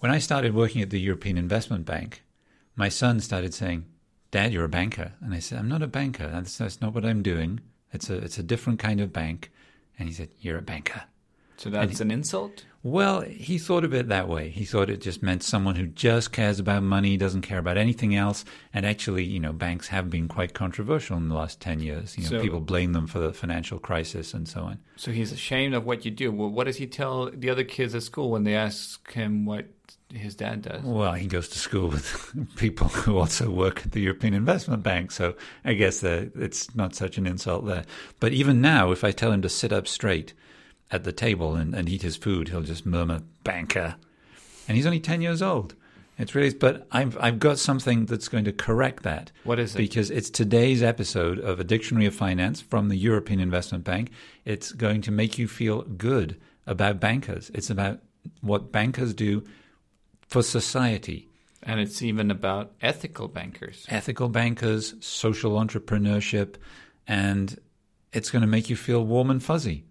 When I started working at the European Investment Bank, my son started saying, Dad, you're a banker. And I said, I'm not a banker. That's, that's not what I'm doing. It's a, it's a different kind of bank. And he said, You're a banker. So that's an insult? Well, he thought of it that way. He thought it just meant someone who just cares about money, doesn't care about anything else. And actually, you know, banks have been quite controversial in the last 10 years. You know, So- people blame them for the financial crisis and so on. So he's ashamed of what you do. Well, what does he tell the other kids at school when they ask him what his dad does? Well, he goes to school with people who also work at the European Investment Bank, so I guess that it's not such an insult there. But even now, if I tell him to sit up straight at the table and, and eat his food, he'll just murmur "banker," and he's only ten years old. It's really, but I've I've got something that's going to correct that. What is it? Because it's today's episode of a Dictionary of Finance from the European Investment Bank. It's going to make you feel good about bankers. It's about what bankers do for society. And it's even about ethical bankers. Ethical bankers, social entrepreneurship, and it's going to make you feel warm and fuzzy.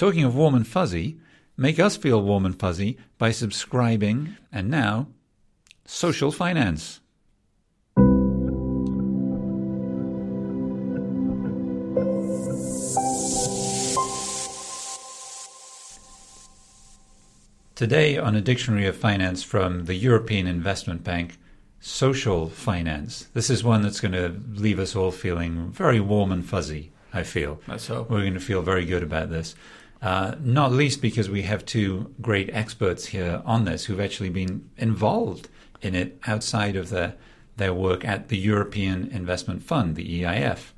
Talking of warm and fuzzy, make us feel warm and fuzzy by subscribing. And now, social finance. Today, on a dictionary of finance from the European Investment Bank, social finance. This is one that's going to leave us all feeling very warm and fuzzy, I feel. Let's hope. We're going to feel very good about this. Uh, not least because we have two great experts here on this who've actually been involved in it outside of their, their work at the European Investment Fund, the EIF,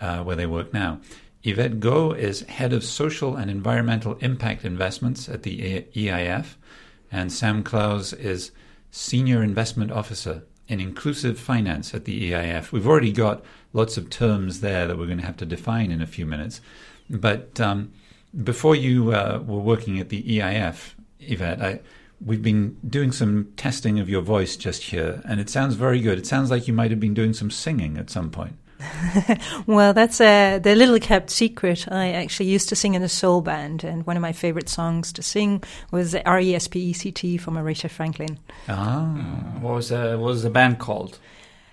uh, where they work now. Yvette Go is head of social and environmental impact investments at the EIF, and Sam Clause is senior investment officer in inclusive finance at the EIF. We've already got lots of terms there that we're going to have to define in a few minutes. But um, before you uh, were working at the EIF, Yvette, I, we've been doing some testing of your voice just here, and it sounds very good. It sounds like you might have been doing some singing at some point. Well, that's uh, the little kept secret. I actually used to sing in a soul band, and one of my favorite songs to sing was R E S P E C T from Aretha Franklin. Ah. What was, uh, what was the band called?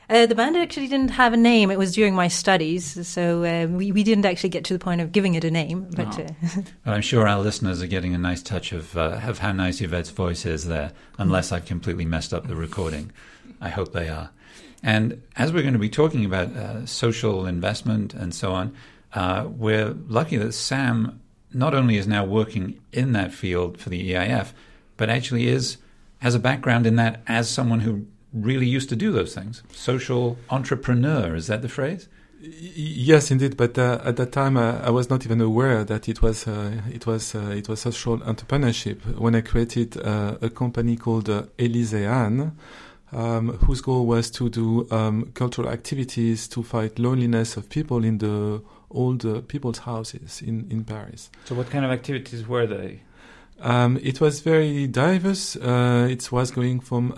Uh, the band actually didn't have a name. It was during my studies, so uh, we, we didn't actually get to the point of giving it a name. But No. uh, Well, I'm sure our listeners are getting a nice touch of, uh, of how nice Yvette's voice is there, unless I've completely messed up the recording. I hope they are. And as we're going to be talking about uh, social investment and so on, uh, we're lucky that Sam not only is now working in that field for the EIF, but actually is has a background in that as someone who really used to do those things. Social entrepreneur, is that the phrase? Yes, indeed. But uh, at that time, uh, I was not even aware that it was uh, it was uh, it was social entrepreneurship. When I created uh, a company called uh, Elysean, um, whose goal was to do um, cultural activities to fight loneliness of people in the old uh, people's houses in in Paris. So what kind of activities were they? Um, it was very diverse. Uh, it was going from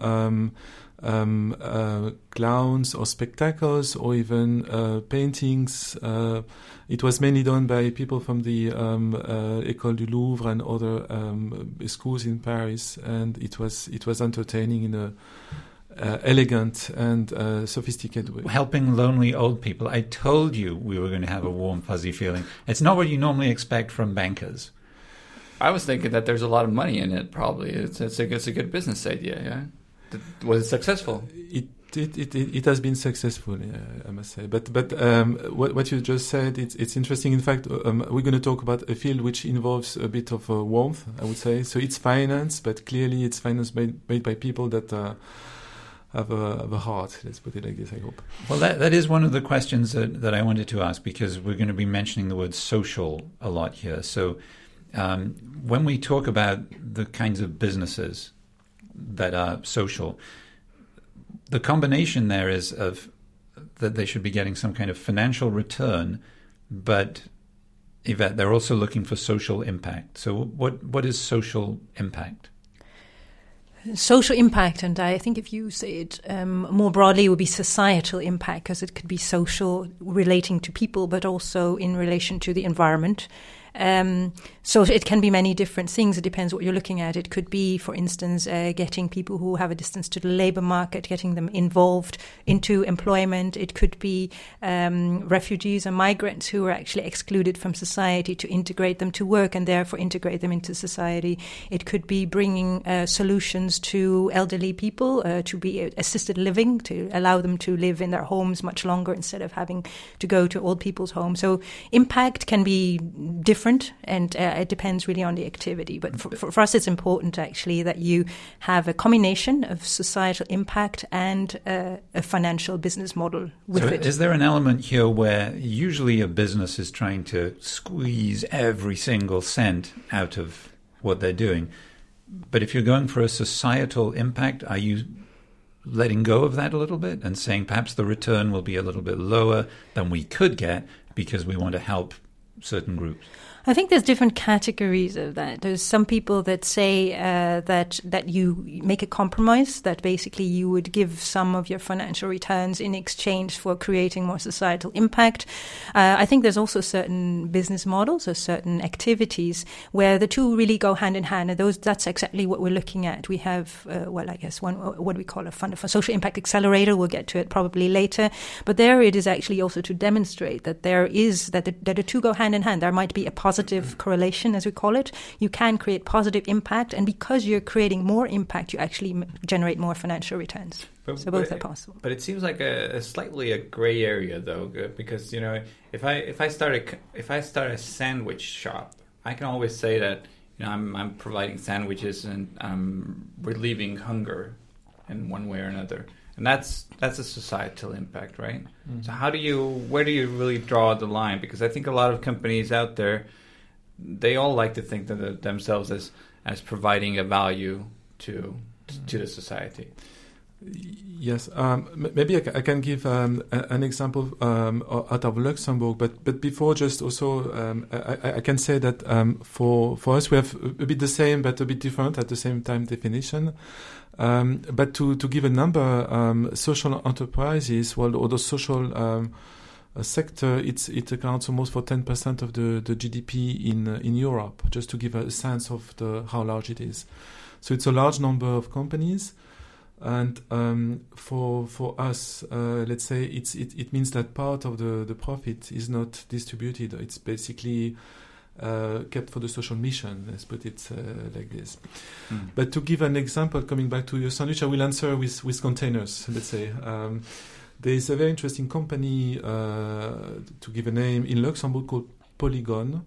um, uh, clowns or spectacles or even uh, paintings. Uh, it was mainly done by people from the um, uh, École du Louvre and other um, schools in Paris, and it was it was entertaining in a uh, elegant and uh, sophisticated way. helping lonely old people. I told you we were going to have a warm, fuzzy feeling. It's not what you normally expect from bankers. I was thinking that there's a lot of money in it. Probably it's it's a, it's a good business idea. Yeah, Th- was it successful? It it, it, it it has been successful, yeah, I must say. But but um, what what you just said, it's it's interesting. In fact, um, we're going to talk about a field which involves a bit of uh, warmth, I would say. So it's finance, but clearly it's finance made made by people that uh, have a have a heart. Let's put it like this. I hope. Well, that, that is one of the questions that, that I wanted to ask because we're going to be mentioning the word social a lot here. So, um, when we talk about the kinds of businesses that are social, the combination there is of that they should be getting some kind of financial return, but Yvette, they're also looking for social impact. So, what what is social impact? social impact, and I think if you say it um, more broadly, it would be societal impact because it could be social relating to people, but also in relation to the environment. Um, so it can be many different things. It depends what you're looking at. It could be, for instance, uh, getting people who have a distance to the labor market, getting them involved into employment. It could be um, refugees and migrants who are actually excluded from society to integrate them to work and therefore integrate them into society. It could be bringing uh, solutions to elderly people uh, to be assisted living to allow them to live in their homes much longer instead of having to go to old people's homes. So impact can be different and uh, it depends really on the activity. But for, for, for, us, it's important actually that you have a combination of societal impact and uh, a financial business model with so it. Is there an element here where usually a business is trying to squeeze every single cent out of what they're doing? But if you're going for a societal impact, are you letting go of that a little bit and saying perhaps the return will be a little bit lower than we could get because we want to help certain groups? I think there's different categories of that. There's some people that say uh, that that you make a compromise, that basically you would give some of your financial returns in exchange for creating more societal impact. Uh, I think there's also certain business models or certain activities where the two really go hand in hand, and those that's exactly what we're looking at. We have, uh, well, I guess one what we call a fund for social impact accelerator. We'll get to it probably later, but there it is actually also to demonstrate that there is that the, that the two go hand in hand. There might be a correlation, as we call it. You can create positive impact, and because you're creating more impact, you actually generate more financial returns. But, so both but, are possible. But it seems like a, a, slightly a gray area, though, because you know, if I if I start a if I start a sandwich shop, I can always say that you know I'm I'm providing sandwiches and I'm relieving hunger in one way or another and that's that's a societal impact, right? Mm-hmm. So how do you where do you really draw the line? Because I think a lot of companies out there they all like to think of themselves as as providing a value to to the society. Yes, um, maybe I, I, can give um, an example um, out of Luxembourg, but but before just also um, I, I, can say that um, for for us we have a bit the same but a bit different at the same time definition. Um, but to to give a number, social enterprises, well, or the social sector, it's, it accounts almost for 10% of the, the GDP in, in Europe, just to give a sense of the, how large it is. So it's a large number of companies. And um, for for us, uh, let's say it's it, it means that part of the, the profit is not distributed. It's basically uh, kept for the social mission. Let's put it uh, like this. Mm. But to give an example, coming back to your sandwich, I will answer with with containers. Let's say. Um, there is a very interesting company, uh, to give a name, in Luxembourg called Polygon.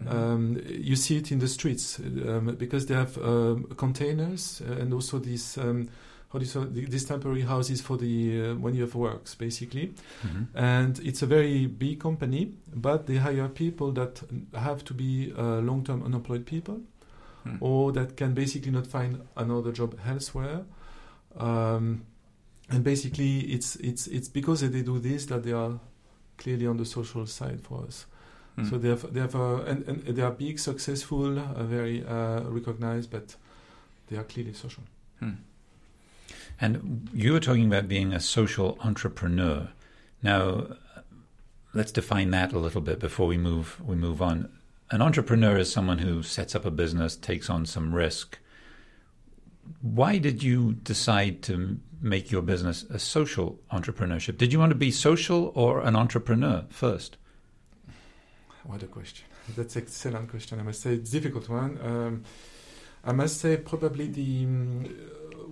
Mm-hmm. Um, you see it in the streets um, because they have um, containers and also these um, how do you say, these temporary houses for the uh, when you have works basically. Mm-hmm. And it's a very big company, but they hire people that have to be uh, long-term unemployed people, mm. or that can basically not find another job elsewhere. Um, and basically it's it's it's because they do this that they are clearly on the social side for us. Mm. So they have they have uh, and, and they are big, successful, uh, very uh, recognized, but they are clearly social. Mm. And you were talking about being a social entrepreneur. Now, let's define that a little bit before we move we move on. An entrepreneur is someone who sets up a business, takes on some risk. Why did you decide to make your business a social entrepreneurship? Did you want to be social or an entrepreneur first? What a question. That's an excellent question. I must say it's a difficult one. Um, I must say probably the um,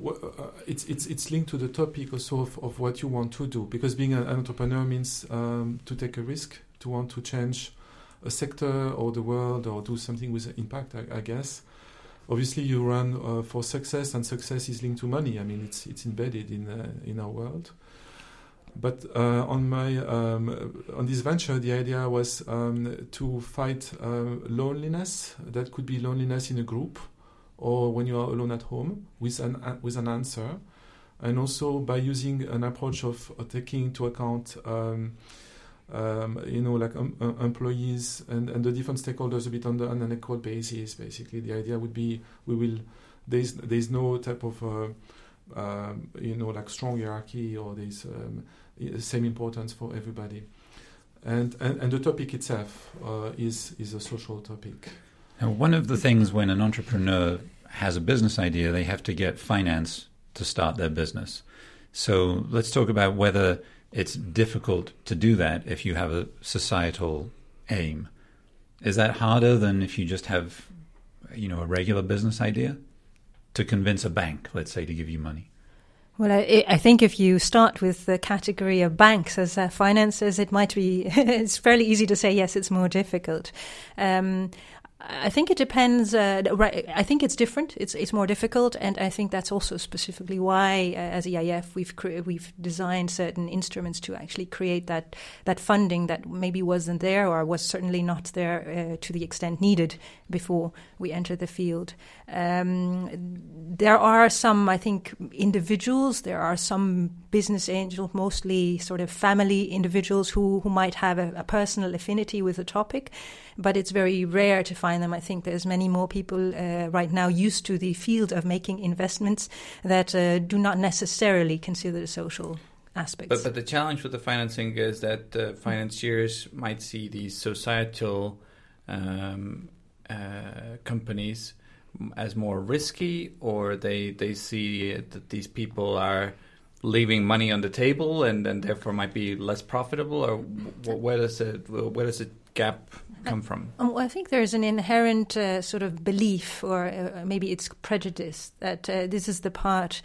uh, it's it's it's linked to the topic also of, of what you want to do because being an entrepreneur means um, to take a risk, to want to change a sector or the world or do something with impact. I, I guess obviously you run uh, for success, and success is linked to money. I mean, it's it's embedded in uh, in our world. But uh, on my um, on this venture, the idea was um, to fight uh, loneliness. That could be loneliness in a group, or when you are alone at home with an with an answer, and also by using an approach of, of taking into account. Um, um, you know, like um, uh, employees and, and the different stakeholders a bit on, the, on an equal basis. Basically, the idea would be we will there's there's no type of uh, um, you know like strong hierarchy or there's um, same importance for everybody. and, and, and the topic itself uh, is is a social topic. And one of the things when an entrepreneur has a business idea, they have to get finance to start their business. So let's talk about whether it's difficult to do that if you have a societal aim. Is that harder than if you just have, you know, a regular business idea to convince a bank, let's say, to give you money? Well, I, I, think if you start with the category of banks as uh, finances, it might be, it's fairly easy to say, yes, it's more difficult. Um, I think it depends. Uh, right, I think it's different. It's it's more difficult, and I think that's also specifically why, uh, as EIF, we've cre- we've designed certain instruments to actually create that that funding that maybe wasn't there or was certainly not there uh, to the extent needed before we entered the field. Um, there are some, I think, individuals. There are some business angels, mostly sort of family individuals who who might have a, a personal affinity with the topic but it's very rare to find them. I think there's many more people uh, right now used to the field of making investments that uh, do not necessarily consider the social aspects. But, but the challenge with the financing is that uh, financiers might see these societal um, uh, companies as more risky, or they they see that these people are leaving money on the table and, and therefore might be less profitable, or where does it where does gap come from? Um, well, I think there's an inherent uh, sort of belief, or uh, maybe it's prejudice, that uh, this is the part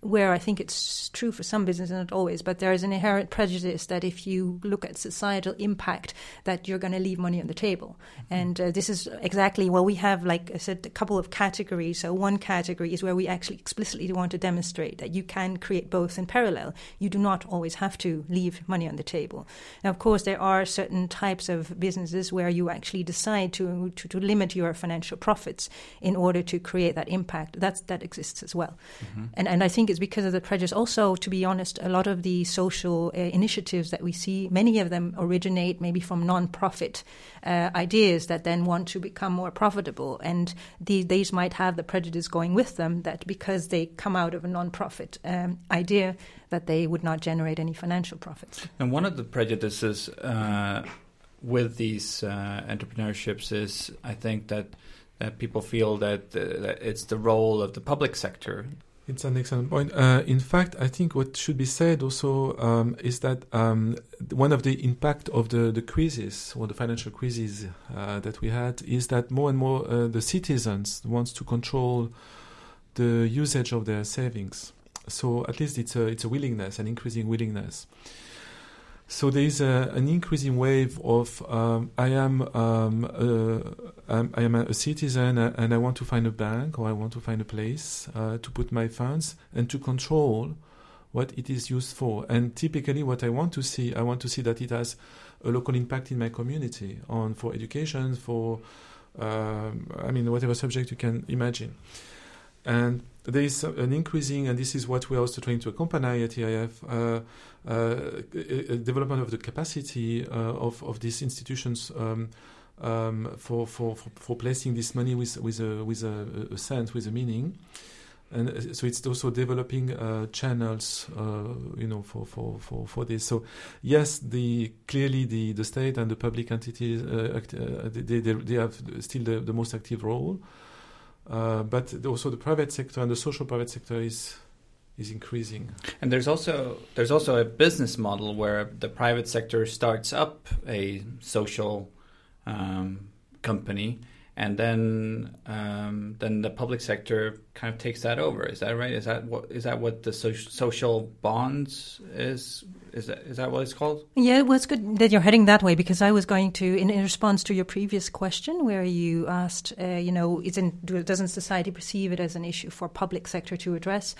where I think it's true for some businesses, not always, but there is an inherent prejudice that if you look at societal impact, that you're going to leave money on the table. Mm-hmm. And uh, this is exactly well, we have, like I said, a couple of categories. So one category is where we actually explicitly want to demonstrate that you can create both in parallel. You do not always have to leave money on the table. Now, of course, there are certain types of businesses where you actually decide to to, to limit your financial profits in order to create that impact. That's that exists as well. Mm-hmm. And and I think is because of the prejudice. Also, to be honest, a lot of the social uh, initiatives that we see, many of them originate maybe from non-profit uh, ideas that then want to become more profitable, and the, these might have the prejudice going with them that because they come out of a non-profit um, idea, that they would not generate any financial profits. And one of the prejudices uh, with these uh, entrepreneurships is, I think that that people feel that, uh, that, it's the role of the public sector it's an excellent point. Uh, in fact, I think what should be said also um, is that um, one of the impact of the, the crisis or the financial crisis uh, that we had is that more and more uh, the citizens wants to control the usage of their savings. So at least it's a it's a willingness, an increasing willingness. So there is a, an increasing wave of um, I am um, uh, I am a citizen and I want to find a bank or I want to find a place uh, to put my funds and to control what it is used for. And typically, what I want to see, I want to see that it has a local impact in my community on for education, for um, I mean whatever subject you can imagine. And there is an increasing, and this is what we're also trying to accompany at EIF, uh, uh, development of the capacity uh, of, of these institutions um, um, for, for, for, for, placing this money with, with, a, with a, a sense, with a meaning. And uh, so it's also developing uh, channels, uh, you know, for, for, for, for this. So yes, the clearly the, the state and the public entities act, they, they, they have still the, the most active role. Uh, but also the private sector and the social private sector is is increasing. And there's also there's also a business model where the private sector starts up a social um, company, and then um, then the public sector kind of takes that over. Is that right? Is that what is that what the social, social bonds is is that is that what it's called? Yeah, well, it's good that you're heading that way because I was going to, in, in response to your previous question, where you asked, uh, you know, isn't doesn't society perceive it as an issue for public sector to address?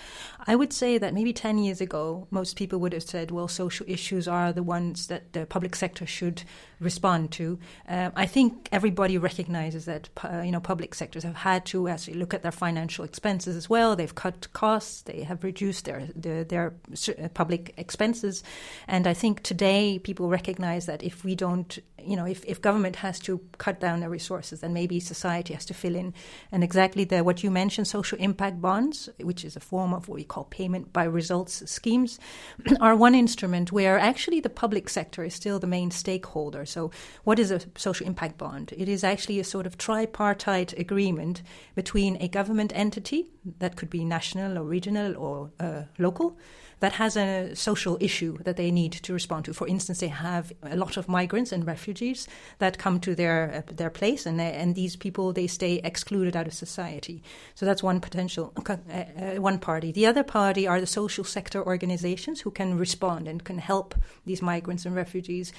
I would say that maybe ten years ago, most people would have said, well, social issues are the ones that the public sector should respond to. Um, I think everybody recognizes that, uh, you know, public sectors have had to actually look at their financial expenses as well. They've cut costs, they have reduced their their, their uh, public expenses. And I think today people recognize that if we don't you know, if, if government has to cut down their resources, then maybe society has to fill in. And exactly the what you mentioned, social impact bonds, which is a form of what we call payment by results schemes, are one instrument where actually the public sector is still the main stakeholder. So, what is a social impact bond? It is actually a sort of tripartite agreement between a government entity that could be national or regional or uh, local that has a social issue that they need to respond to. For instance, they have a lot of migrants and refugees that come to their uh, their place, and they, and these people they stay excluded out of society. So that's one potential uh, uh, one party. The other party are the social sector organizations who can respond and can help these migrants and refugees.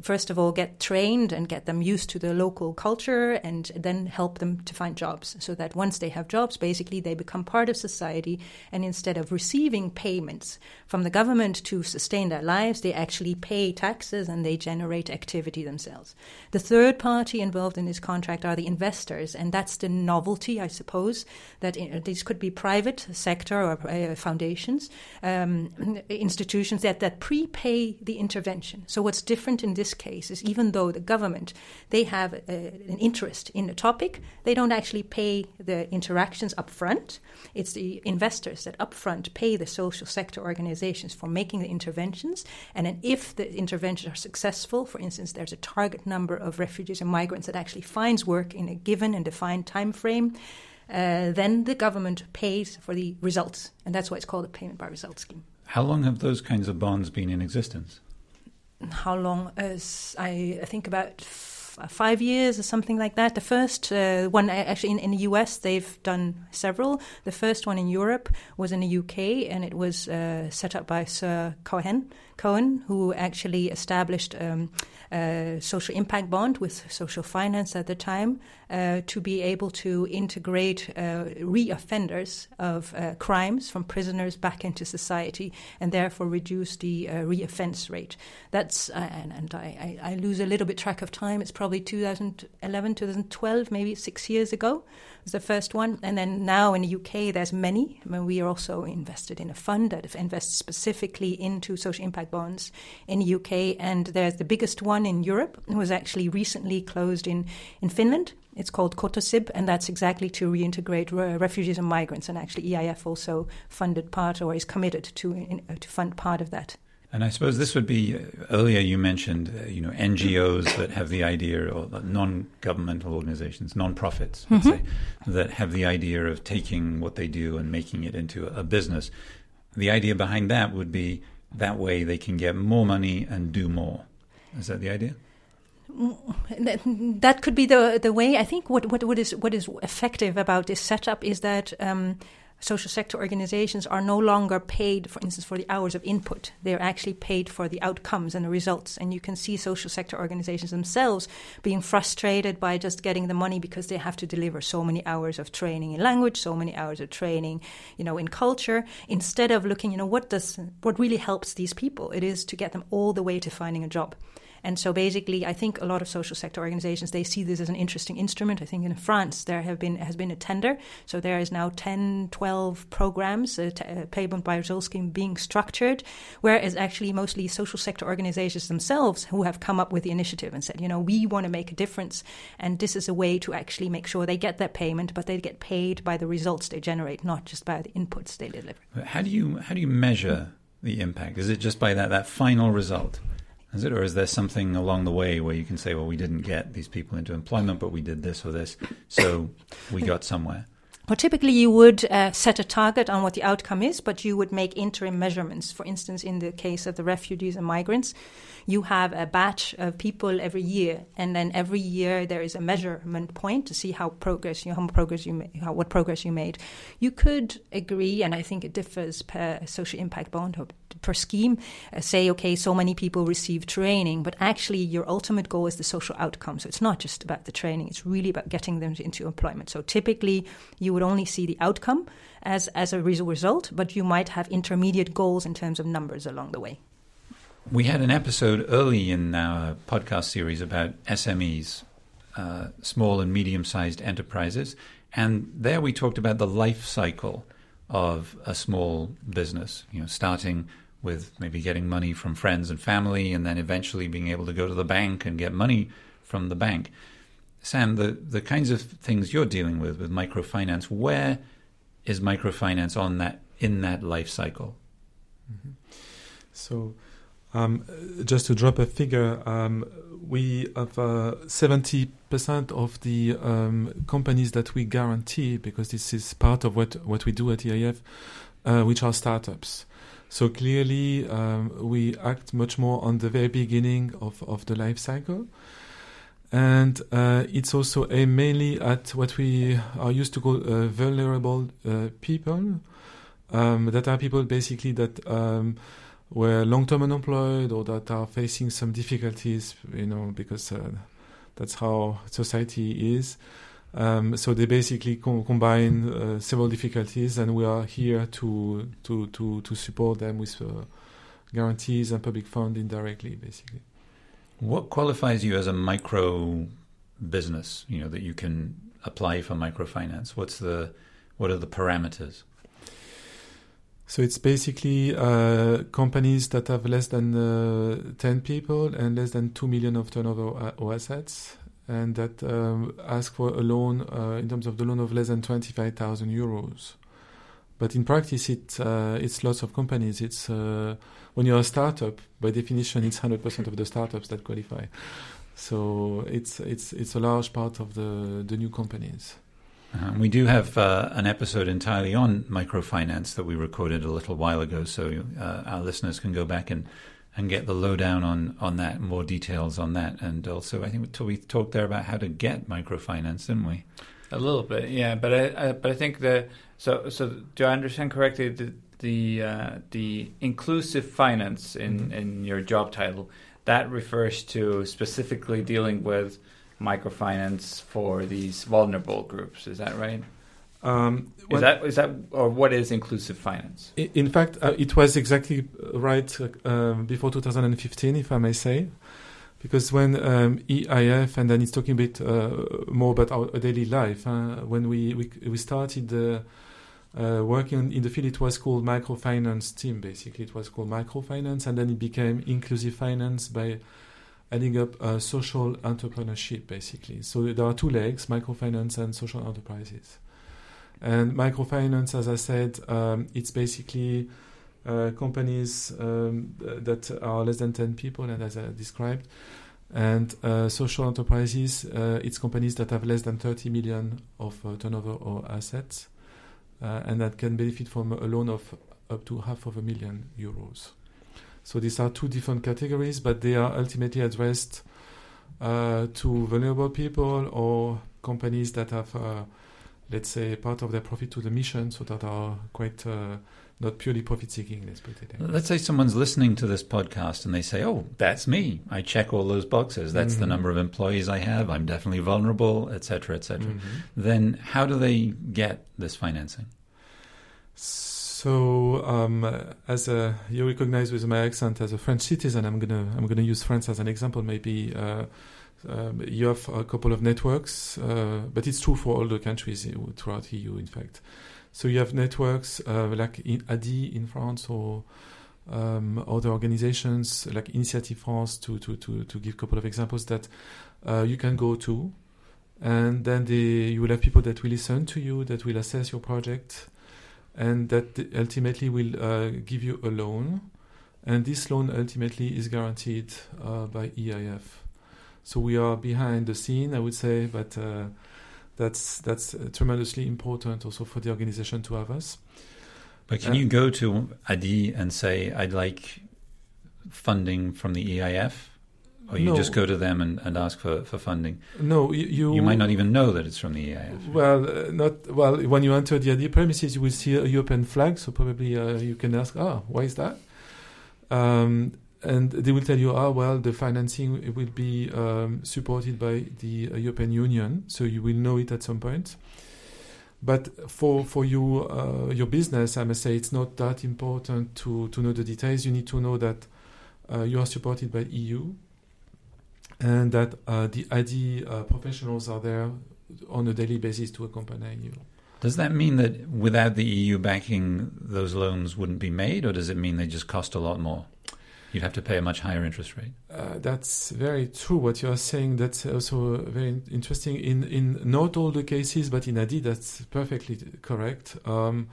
First of all, get trained and get them used to the local culture, and then help them to find jobs. So that once they have jobs, basically they become part of society, and instead of receiving payments from the government to sustain their lives. They actually pay taxes and they generate activity themselves. The third party involved in this contract are the investors, and that's the novelty, I suppose, that these could be private sector or uh, foundations, um, institutions that, that prepay the intervention. So what's different in this case is even though the government they have uh, an interest in the topic, they don't actually pay the interactions up front. It's the investors that upfront pay the social sector organizations for making the interventions. And then if the interventions are successful, for instance, there's a target number of refugees and migrants that actually finds work in a given and defined time frame, uh, then the government pays for the results. And that's why it's called a payment by result scheme. How long have those kinds of bonds been in existence? How long? As I think about five years or something like that. The first uh, one, actually, in, in, the US, they've done several. The first one in Europe was in the UK, and it was uh, set up by Sir Cohen, Cohen, who actually established um, a social impact bond with social finance at the time uh, to be able to integrate uh, re-offenders of uh, crimes from prisoners back into society and therefore reduce the uh, re-offense rate. That's uh, and, and I, I, lose a little bit track of time. It's probably 2011, 2012, maybe six years ago the first one. And then now in the UK, there's many. I mean, we are also invested in a fund that invests specifically into social impact bonds in the UK. And there's the biggest one in Europe. It was actually recently closed in, in Finland. It's called Koto-SIB, and that's exactly to reintegrate re- refugees and migrants. And actually, EIF also funded part or is committed to, in, to fund part of that. And I suppose this would be earlier you mentioned uh, you know NGOs that have the idea or non-governmental organizations, non-profits, let's mm-hmm. say, that have the idea of taking what they do and making it into a business. The idea behind that would be that way they can get more money and do more. Is that the idea? That could be the the way. I think what what, what is what is effective about this setup is that um, social sector organizations are no longer paid, for instance, for the hours of input. They're actually paid for the outcomes and the results. And you can see social sector organizations themselves being frustrated by just getting the money because they have to deliver so many hours of training in language, so many hours of training, you know, in culture, instead of looking, you know, what does what really helps these people? It is to get them all the way to finding a job. And so basically, I think a lot of social sector organizations they see this as an interesting instrument. I think in France there have been has been a tender, so there is now 10, 12 programs, t- a payment by result scheme being structured, whereas actually mostly social sector organizations themselves who have come up with the initiative and said, you know, we want to make a difference, and this is a way to actually make sure they get that payment, but they get paid by the results they generate, not just by the inputs they deliver. How do you how do you measure the impact? Is it just by that that final result? Is it, or is there something along the way where you can say, well, we didn't get these people into employment, but we did this or this, so we got somewhere? Well, typically you would uh, set a target on what the outcome is, but you would make interim measurements. For instance, in the case of the refugees and migrants, you have a batch of people every year, and then every year there is a measurement point to see how progress you how progress you ma- how what progress you made. You could agree, and I think it differs per social impact bond or per scheme. Uh, say, okay, so many people receive training, but actually your ultimate goal is the social outcome. So it's not just about the training; it's really about getting them into employment. So typically, you would only see the outcome as as a result, but you might have intermediate goals in terms of numbers along the way. We had an episode early in our podcast series about SMEs, uh, small and medium sized enterprises. And there we talked about the life cycle of a small business, you know, starting with maybe getting money from friends and family, and then eventually being able to go to the bank and get money from the bank. Sam, the, the kinds of things you're dealing with with microfinance, where is microfinance on that in that life cycle? Mm-hmm. So, um, just to drop a figure, um, we have uh, 70% of the um, companies that we guarantee, because this is part of what, what we do at EIF, uh, which are startups. So clearly, um, we act much more on the very beginning of, of the life cycle. And uh, it's also aimed mainly at what we are used to call uh, vulnerable uh, people. Um, that are people basically that um, were long-term unemployed or that are facing some difficulties, you know, because uh, that's how society is. Um, so they basically co- combine uh, several difficulties, and we are here to to to, to support them with uh, guarantees and public funding directly, basically. What qualifies you as a micro business? You know that you can apply for microfinance. What's the what are the parameters? So it's basically uh, companies that have less than uh, 10 people and less than 2 million of turnover or assets, and that um, ask for a loan uh, in terms of the loan of less than 25,000 euros. But in practice, it, uh, it's lots of companies. It's uh, when you're a startup, by definition, it's 100% of the startups that qualify. So it's it's it's a large part of the the new companies. Uh, we do have uh, an episode entirely on microfinance that we recorded a little while ago, so uh, our listeners can go back and, and get the lowdown on, on that, more details on that. And also, I think we talked there about how to get microfinance, didn't we? A little bit, yeah. But I, I but I think the so so do I understand correctly the the uh, the inclusive finance in mm-hmm. in your job title that refers to specifically dealing with microfinance for these vulnerable groups. Is that right? Um, is that is that or what is inclusive finance? In fact, uh, it was exactly right uh, before 2015, if I may say, because when um, EIF and then it's talking a bit uh, more about our daily life. when we, we we started uh, working in the field, it was called microfinance team. Basically, it was called microfinance, and then it became inclusive finance by adding up uh, social entrepreneurship, basically. So there are two legs, microfinance and social enterprises. And microfinance, as I said, um, it's basically uh, companies um, that are less than 10 people, and as I described. And uh, social enterprises, uh, it's companies that have less than 30 million of uh, turnover or assets, uh, and that can benefit from a loan of up to half of a million euros. So these are two different categories, but they are ultimately addressed uh, to vulnerable people or companies that have, uh, let's say, part of their profit to the mission, so that are quite uh, not purely profit seeking. Let's put it. Let's say someone's listening to this podcast and they say, "Oh, that's me. I check all those boxes. That's mm-hmm. the number of employees I have. I'm definitely vulnerable, etc., etc." Mm-hmm. Then, how do they get this financing? So, um, as a, you recognize with my accent as a French citizen, I'm gonna I'm gonna use France as an example. Maybe uh, um, you have a couple of networks, uh, but it's true for all the countries throughout EU. In fact, so you have networks uh, like in Adie in France or um, other organizations like Initiative France to to to to give a couple of examples that uh, you can go to, and then you will have people that will listen to you, that will assess your project and that ultimately will uh, give you a loan. And this loan ultimately is guaranteed uh, by EIF. So we are behind the scene, I would say, but uh, that's that's tremendously important also for the organization to have us. But can you go to Adie and say, I'd like funding from the EIF? Or you no. just go to them and, and ask for, for funding? No, you, you, you might not even know that it's from the EIF. Well, uh, not well. When you enter the Adie premises, you will see a European flag. So probably uh, you can ask, ah, why is that? Um, and they will tell you, ah, well, the financing will be um, supported by the uh, European Union, so you will know it at some point. But for for you, uh, your business, I must say, it's not that important to to know the details. You need to know that uh, you are supported by EU and that uh, the Adie uh, professionals are there on a daily basis to accompany you. Does that mean that without the EU backing, those loans wouldn't be made, or does it mean they just cost a lot more? You'd have to pay a much higher interest rate. Uh, that's very true. What you are saying. That's also very interesting. In in not all the cases, but in Adie, that's perfectly correct. Um,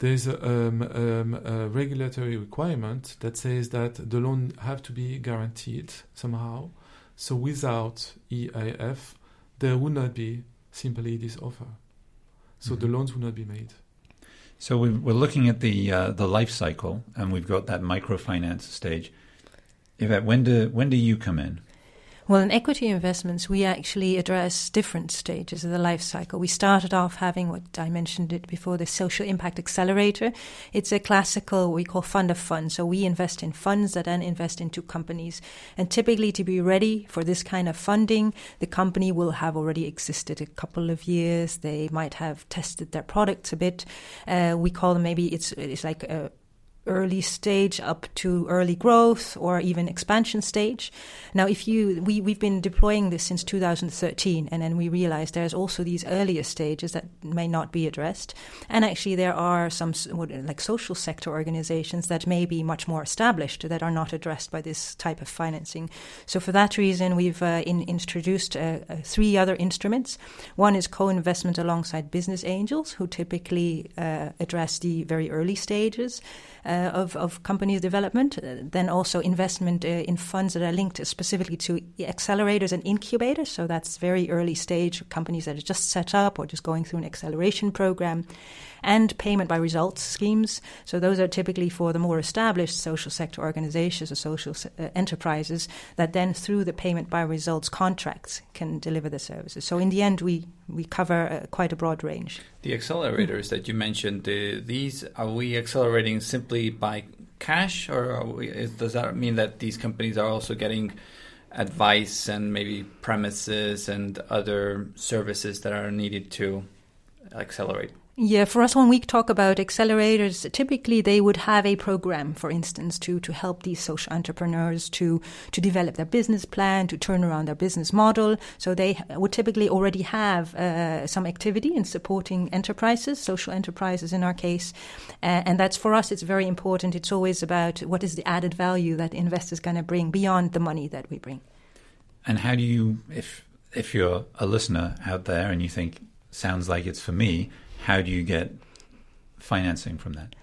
there's a, um, um, a, regulatory requirement that says that the loan have to be guaranteed somehow. So without EIF, there would not be simply this offer. So mm-hmm. the loans would not be made. So we are looking at the uh, the life cycle, and we've got that microfinance stage. Yvette, when do when do you come in? Well, in equity investments, we actually address different stages of the life cycle. We started off having what I mentioned it before, the social impact accelerator. It's a classical, what we call fund of funds. So we invest in funds that then invest into companies. And typically to be ready for this kind of funding, the company will have already existed a couple of years. They might have tested their products a bit. Uh, we call them maybe it's, it's like a, early stage up to early growth or even expansion stage. Now, if you we we've been deploying this since 2013, and then we realized there's also these earlier stages that may not be addressed, and actually there are some like social sector organizations that may be much more established that are not addressed by this type of financing. So for that reason, we've uh, in, introduced uh, uh, three other instruments. One is co-investment alongside business angels, who typically uh, address the very early stages. Uh, of, of companies' development. Uh, then also investment uh, in funds that are linked specifically to accelerators and incubators. So that's very early stage companies that are just set up or just going through an acceleration program and payment by results schemes. So those are typically for the more established social sector organizations or social uh, enterprises that then through the payment by results contracts can deliver the services. So in the end, we we cover uh, quite a broad range. The accelerators that you mentioned, uh, these are we accelerating simply by cash, or we, is, does that mean that these companies are also getting advice and maybe premises and other services that are needed to accelerate? Yeah, for us, when we talk about accelerators, typically they would have a program, for instance, to, to help these social entrepreneurs to, to develop their business plan, to turn around their business model. So they would typically already have uh, some activity in supporting enterprises, social enterprises in our case. Uh, and that's for us, it's very important. It's always about what is the added value that investors going to bring beyond the money that we bring. And how do you, if if you're a listener out there and you think sounds like it's for me, how do you get financing from that?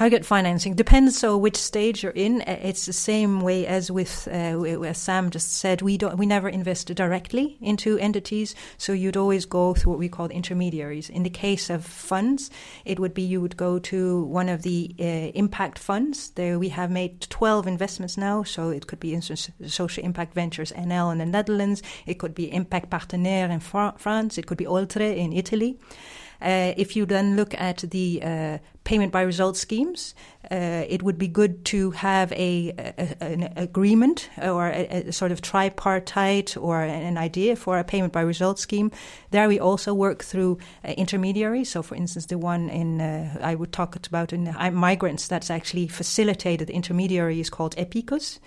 How you get financing depends so which stage you're in. Uh, it's the same way as with uh, as Sam just said. We don't we never invest directly into entities, so you'd always go through what we call intermediaries. In the case of funds, it would be you would go to one of the uh, impact funds. There we have made 12 investments now, so it could be instance, Social Impact Ventures NL in the Netherlands. It could be Impact Partenaire in Fra- France. It could be Oltre in Italy. Uh, if you then look at the uh, payment by result schemes, uh, it would be good to have a, a an agreement or a, a, sort of tripartite or an idea for a payment by result scheme. There we also work through uh, intermediaries. So, for instance, the one in uh, I would talk about in uh, migrants that's actually facilitated. The intermediary is called Epiqus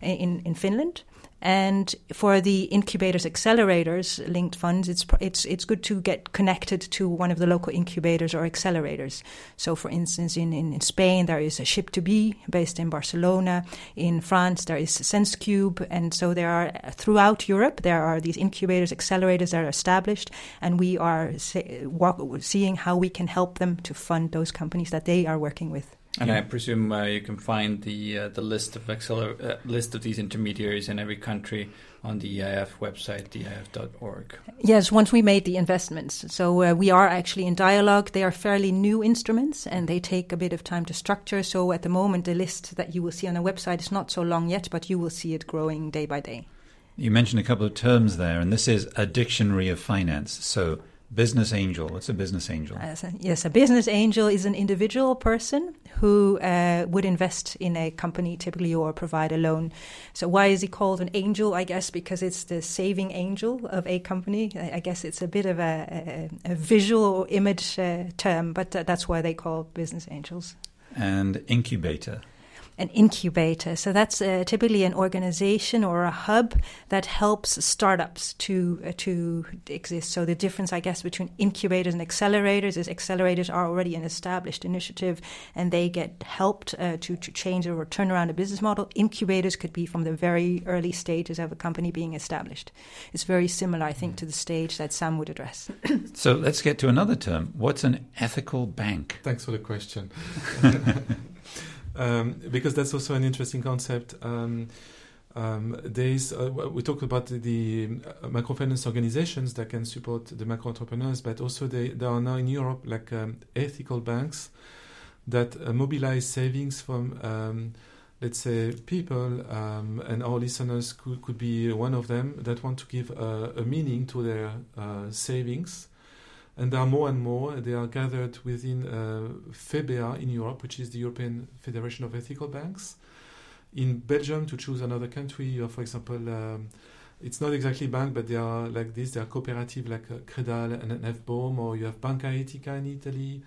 in in Finland. And for the incubators, accelerators, linked funds, it's it's it's good to get connected to one of the local incubators or accelerators. So, for instance, in, in, in Spain there is a Ship2B based in Barcelona. In France there is SenseCube, and so there are throughout Europe there are these incubators, accelerators that are established, and we are say, walk, seeing how we can help them to fund those companies that they are working with. And yeah. I presume uh, you can find the uh, the list of acceler- uh, list of these intermediaries in every country on the EIF website, eif.org. Yes, once we made the investments. So uh, we are actually in dialogue. They are fairly new instruments and they take a bit of time to structure. So at the moment, the list that you will see on the website is not so long yet, but you will see it growing day by day. You mentioned a couple of terms there, and this is a dictionary of finance. So Business angel. What's a business angel? Uh, yes, a business angel is an individual person who uh, would invest in a company typically or provide a loan. So, why is he called an angel? I guess because it's the saving angel of a company. I guess it's a bit of a, a, a visual image uh, term, but uh, that's why they call business angels. And incubator. An incubator. So that's uh, typically an organization or a hub that helps startups to uh, to exist. So the difference, I guess, between incubators and accelerators is accelerators are already an established initiative and they get helped uh, to to change or turn around a business model. Incubators could be from the very early stages of a company being established. It's very similar, I think, to the stage that Sam would address. so let's get to another term. What's an ethical bank? Thanks for the question. um, because that's also an interesting concept. Um, um, there's, uh, we talk about the uh, microfinance organizations that can support the micro entrepreneurs, but also they, there are now in Europe like um, ethical banks that uh, mobilize savings from, um, let's say, people, um, and our listeners could, could be one of them that want to give a, a meaning to their uh, savings and there are more and more. They are gathered within uh, FEBEA in Europe, which is the European Federation of Ethical Banks. In Belgium, to choose another country, you have, for example, um, it's not exactly bank, but they are like this. They are cooperative, like uh, Credal and NFBOM, or you have Banca Etica in Italy.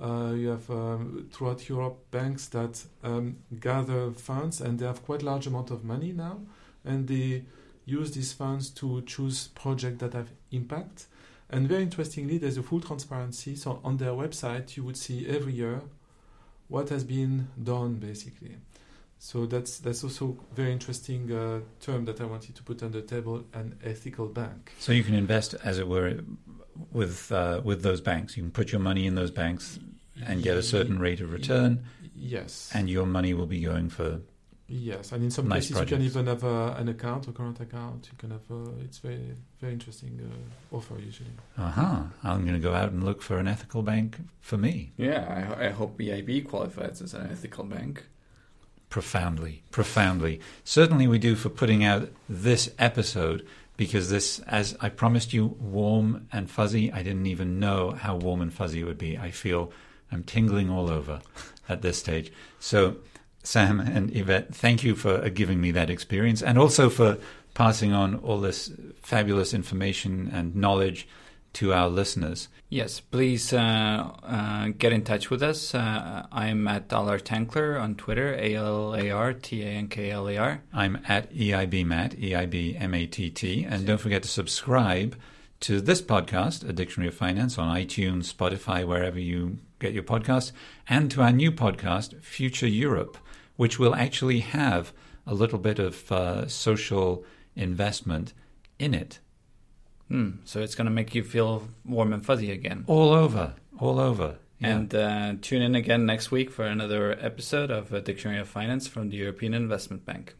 Uh, you have um, throughout Europe banks that um, gather funds, and they have quite large amount of money now, and they use these funds to choose projects that have impact and very interestingly, there's a full transparency. So on their website, you would see every year what has been done, basically. So that's that's also very interesting uh, term that I wanted to put on the table: an ethical bank. So you can invest, as it were, with uh, with those banks. You can put your money in those banks and get a certain rate of return. Yes, and your money will be going for Yes, and in some nice cases projects. you can even have uh, an account, a current account. You can have. Uh, it's very, very interesting uh, offer usually. Uh huh. I'm going to go out and look for an ethical bank for me. Yeah, I, I hope EIB qualifies as an ethical bank. Profoundly, profoundly. Certainly, we do for putting out this episode because this, as I promised you, warm and fuzzy. I didn't even know how warm and fuzzy it would be. I feel I'm tingling all over at this stage. So Sam and Yvette, thank you for uh, giving me that experience and also for passing on all this fabulous information and knowledge to our listeners. Yes, please uh, uh, get in touch with us. Uh, I'm at Allar Tankler on Twitter, A L A R T A N K L A R. I'm at EIB Matt, E I B M A T T. And don't forget to subscribe to this podcast, A Dictionary of Finance, on iTunes, Spotify, wherever you get your podcasts, and to our new podcast, Future Europe which will actually have a little bit of uh, social investment in it. Hmm. So it's going to make you feel warm and fuzzy again. All over, all over. Yeah. And uh, tune in again next week for another episode of a Dictionary of Finance from the European Investment Bank.